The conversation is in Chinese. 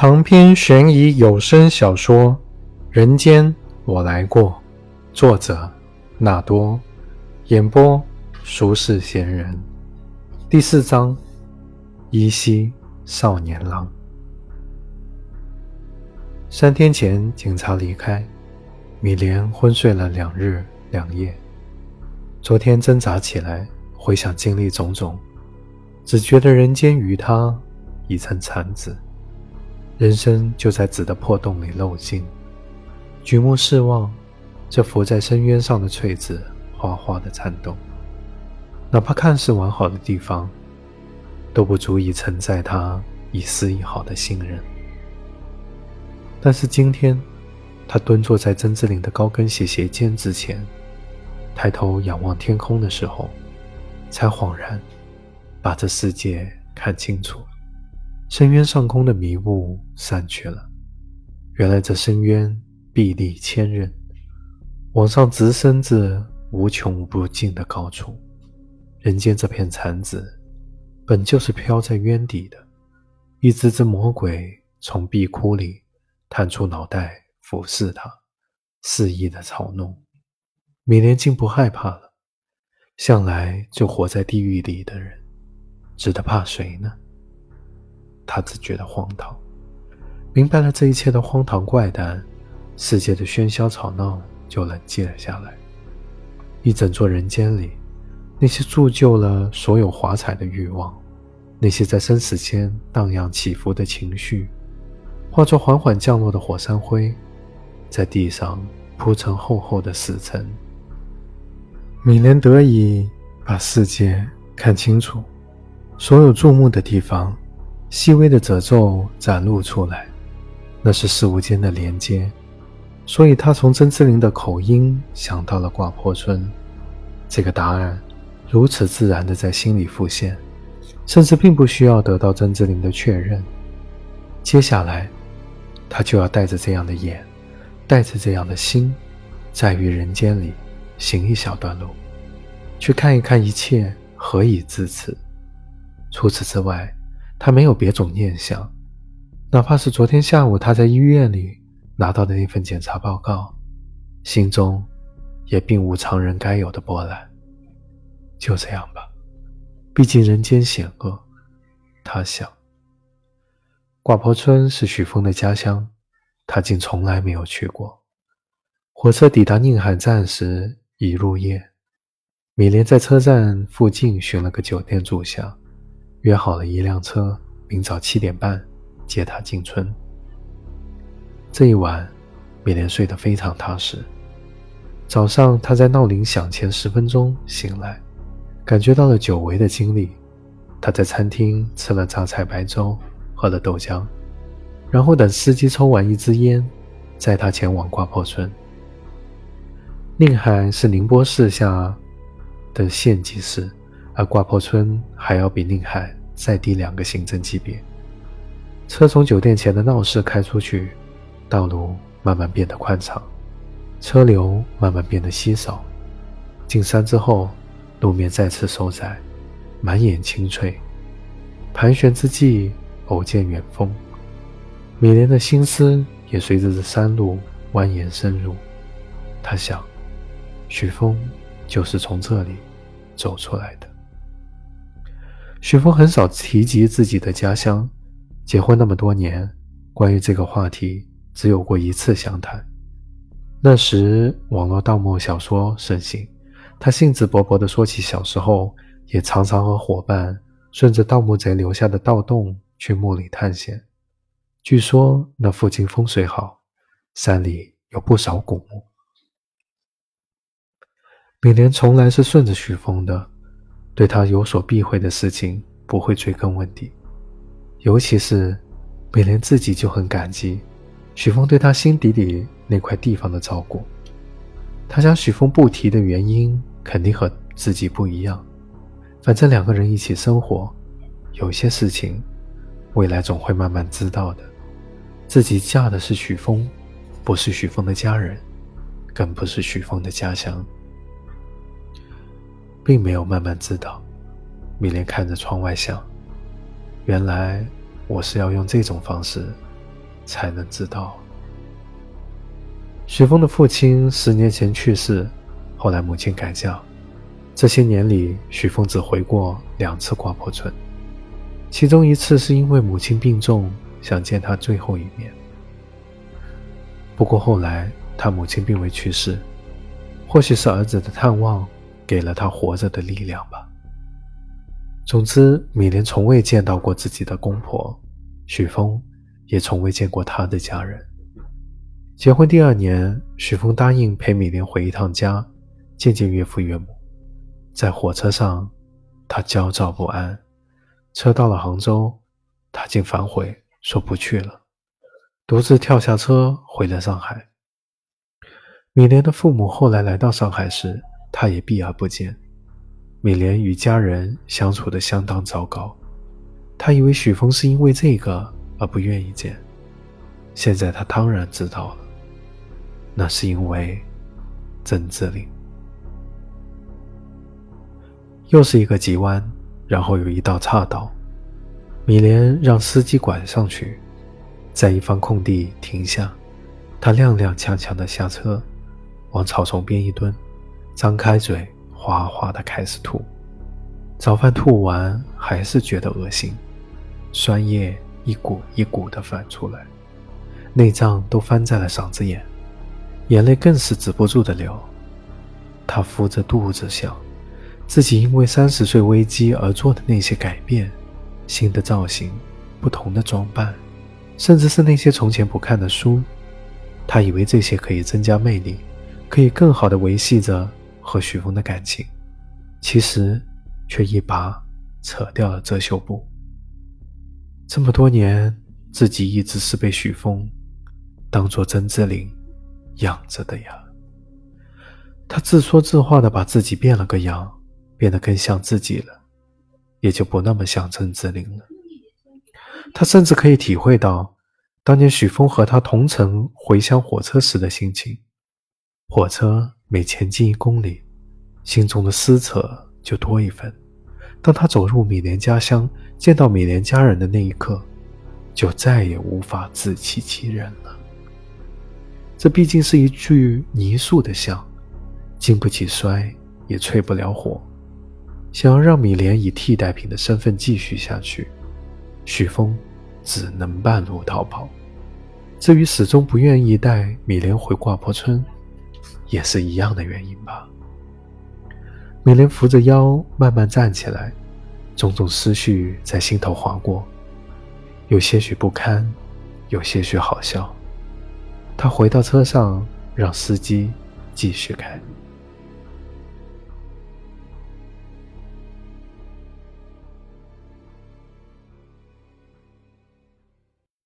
长篇悬疑有声小说《人间我来过》，作者纳多，演播俗世闲人，第四章：依稀少年郎。三天前，警察离开，米莲昏睡了两日两夜。昨天挣扎起来，回想经历种种，只觉得人间与他已成残子。人生就在纸的破洞里漏尽，举目四望，这浮在深渊上的翠子哗哗的颤动。哪怕看似完好的地方，都不足以承载他一丝一毫的信任。但是今天，他蹲坐在曾志林的高跟鞋鞋尖之前，抬头仰望天空的时候，才恍然把这世界看清楚。深渊上空的迷雾散去了，原来这深渊壁立千仞，往上直升至无穷无尽的高处。人间这片残子，本就是飘在渊底的。一只只魔鬼从壁窟里探出脑袋，俯视他，肆意的嘲弄。米莲竟不害怕了。向来就活在地狱里的人，值得怕谁呢？他只觉得荒唐，明白了这一切的荒唐怪诞，世界的喧嚣吵闹就冷静了下来。一整座人间里，那些铸就了所有华彩的欲望，那些在生死间荡漾起伏的情绪，化作缓缓降落的火山灰，在地上铺成厚厚的死层。米莲得以把世界看清楚，所有注目的地方。细微的褶皱展露出来，那是事物间的连接。所以他从曾志林的口音想到了挂破村。这个答案如此自然地在心里浮现，甚至并不需要得到曾志林的确认。接下来，他就要带着这样的眼，带着这样的心，在于人间里行一小段路，去看一看一切何以至此。除此之外。他没有别种念想，哪怕是昨天下午他在医院里拿到的那份检查报告，心中也并无常人该有的波澜。就这样吧，毕竟人间险恶。他想，挂坡村是许峰的家乡，他竟从来没有去过。火车抵达宁海站时已入夜，米莲在车站附近寻了个酒店住下。约好了一辆车，明早七点半接他进村。这一晚，米莲睡得非常踏实。早上，他在闹铃响前十分钟醒来，感觉到了久违的精力。他在餐厅吃了榨菜白粥，喝了豆浆，然后等司机抽完一支烟，载他前往挂破村。宁海是宁波市下的县级市。而挂破村还要比宁海再低两个行政级别。车从酒店前的闹市开出去，道路慢慢变得宽敞，车流慢慢变得稀少。进山之后，路面再次收窄，满眼青翠。盘旋之际，偶见远峰。米莲的心思也随着这山路蜿蜒深入。他想，许峰就是从这里走出来的。许峰很少提及自己的家乡，结婚那么多年，关于这个话题只有过一次详谈。那时网络盗墓小说盛行，他兴致勃勃地说起小时候，也常常和伙伴顺着盗墓贼留下的盗洞去墓里探险。据说那附近风水好，山里有不少古墓。米莲从来是顺着许峰的。对他有所避讳的事情，不会追根问底。尤其是美莲自己就很感激许峰对他心底里那块地方的照顾。他想许峰不提的原因，肯定和自己不一样。反正两个人一起生活，有些事情未来总会慢慢知道的。自己嫁的是许峰，不是许峰的家人，更不是许峰的家乡。并没有慢慢知道，米莲看着窗外想：原来我是要用这种方式才能知道。许峰的父亲十年前去世，后来母亲改嫁。这些年里，许峰只回过两次挂坡村，其中一次是因为母亲病重，想见他最后一面。不过后来他母亲并未去世，或许是儿子的探望给了他活着的力量吧。总之，米莲从未见到过自己的公婆，许峰也从未见过他的家人。结婚第二年，许峰答应陪米莲回一趟家，见见岳父岳母。在火车上，他焦躁不安。车到了杭州，他竟反悔说不去了，独自跳下车回了上海。米莲的父母后来来到上海时，他也避而不见。米莲与家人相处的相当糟糕，他以为许峰是因为这个而不愿意见，现在他当然知道了。那是因为曾志林。又是一个急弯，然后有一道岔道。米莲让司机拐上去，在一方空地停下。他踉踉跄跄地下车，往草丛边一蹲，张开嘴，哗哗的开始吐。早饭吐完，还是觉得恶心，酸液一股一股的反出来，内脏都翻在了嗓子眼。眼泪更是止不住的流，他扶着肚子想，自己因为三十岁危机而做的那些改变，新的造型，不同的装扮，甚至是那些从前不看的书，他以为这些可以增加魅力，可以更好的维系着和许峰的感情，其实却一把扯掉了遮羞布。这么多年，自己一直是被许峰当做曾志玲。养着的呀，他自说自话的把自己变了个样，变得更像自己了，也就不那么像曾志林了。他甚至可以体会到当年许峰和他同乘回乡火车时的心情。火车每前进一公里，心中的撕扯就多一分。当他走入米莲家乡，见到米莲家人的那一刻，就再也无法自欺欺人了。这毕竟是一具泥塑的像，经不起摔，也淬不了火。想要让米莲以替代品的身份继续下去，许峰只能半路逃跑。至于始终不愿意带米莲回挂坡村，也是一样的原因吧。美莲扶着腰慢慢站起来，种种思绪在心头划过，有些许不堪，有些许好笑。她回到车上，让司机继续开。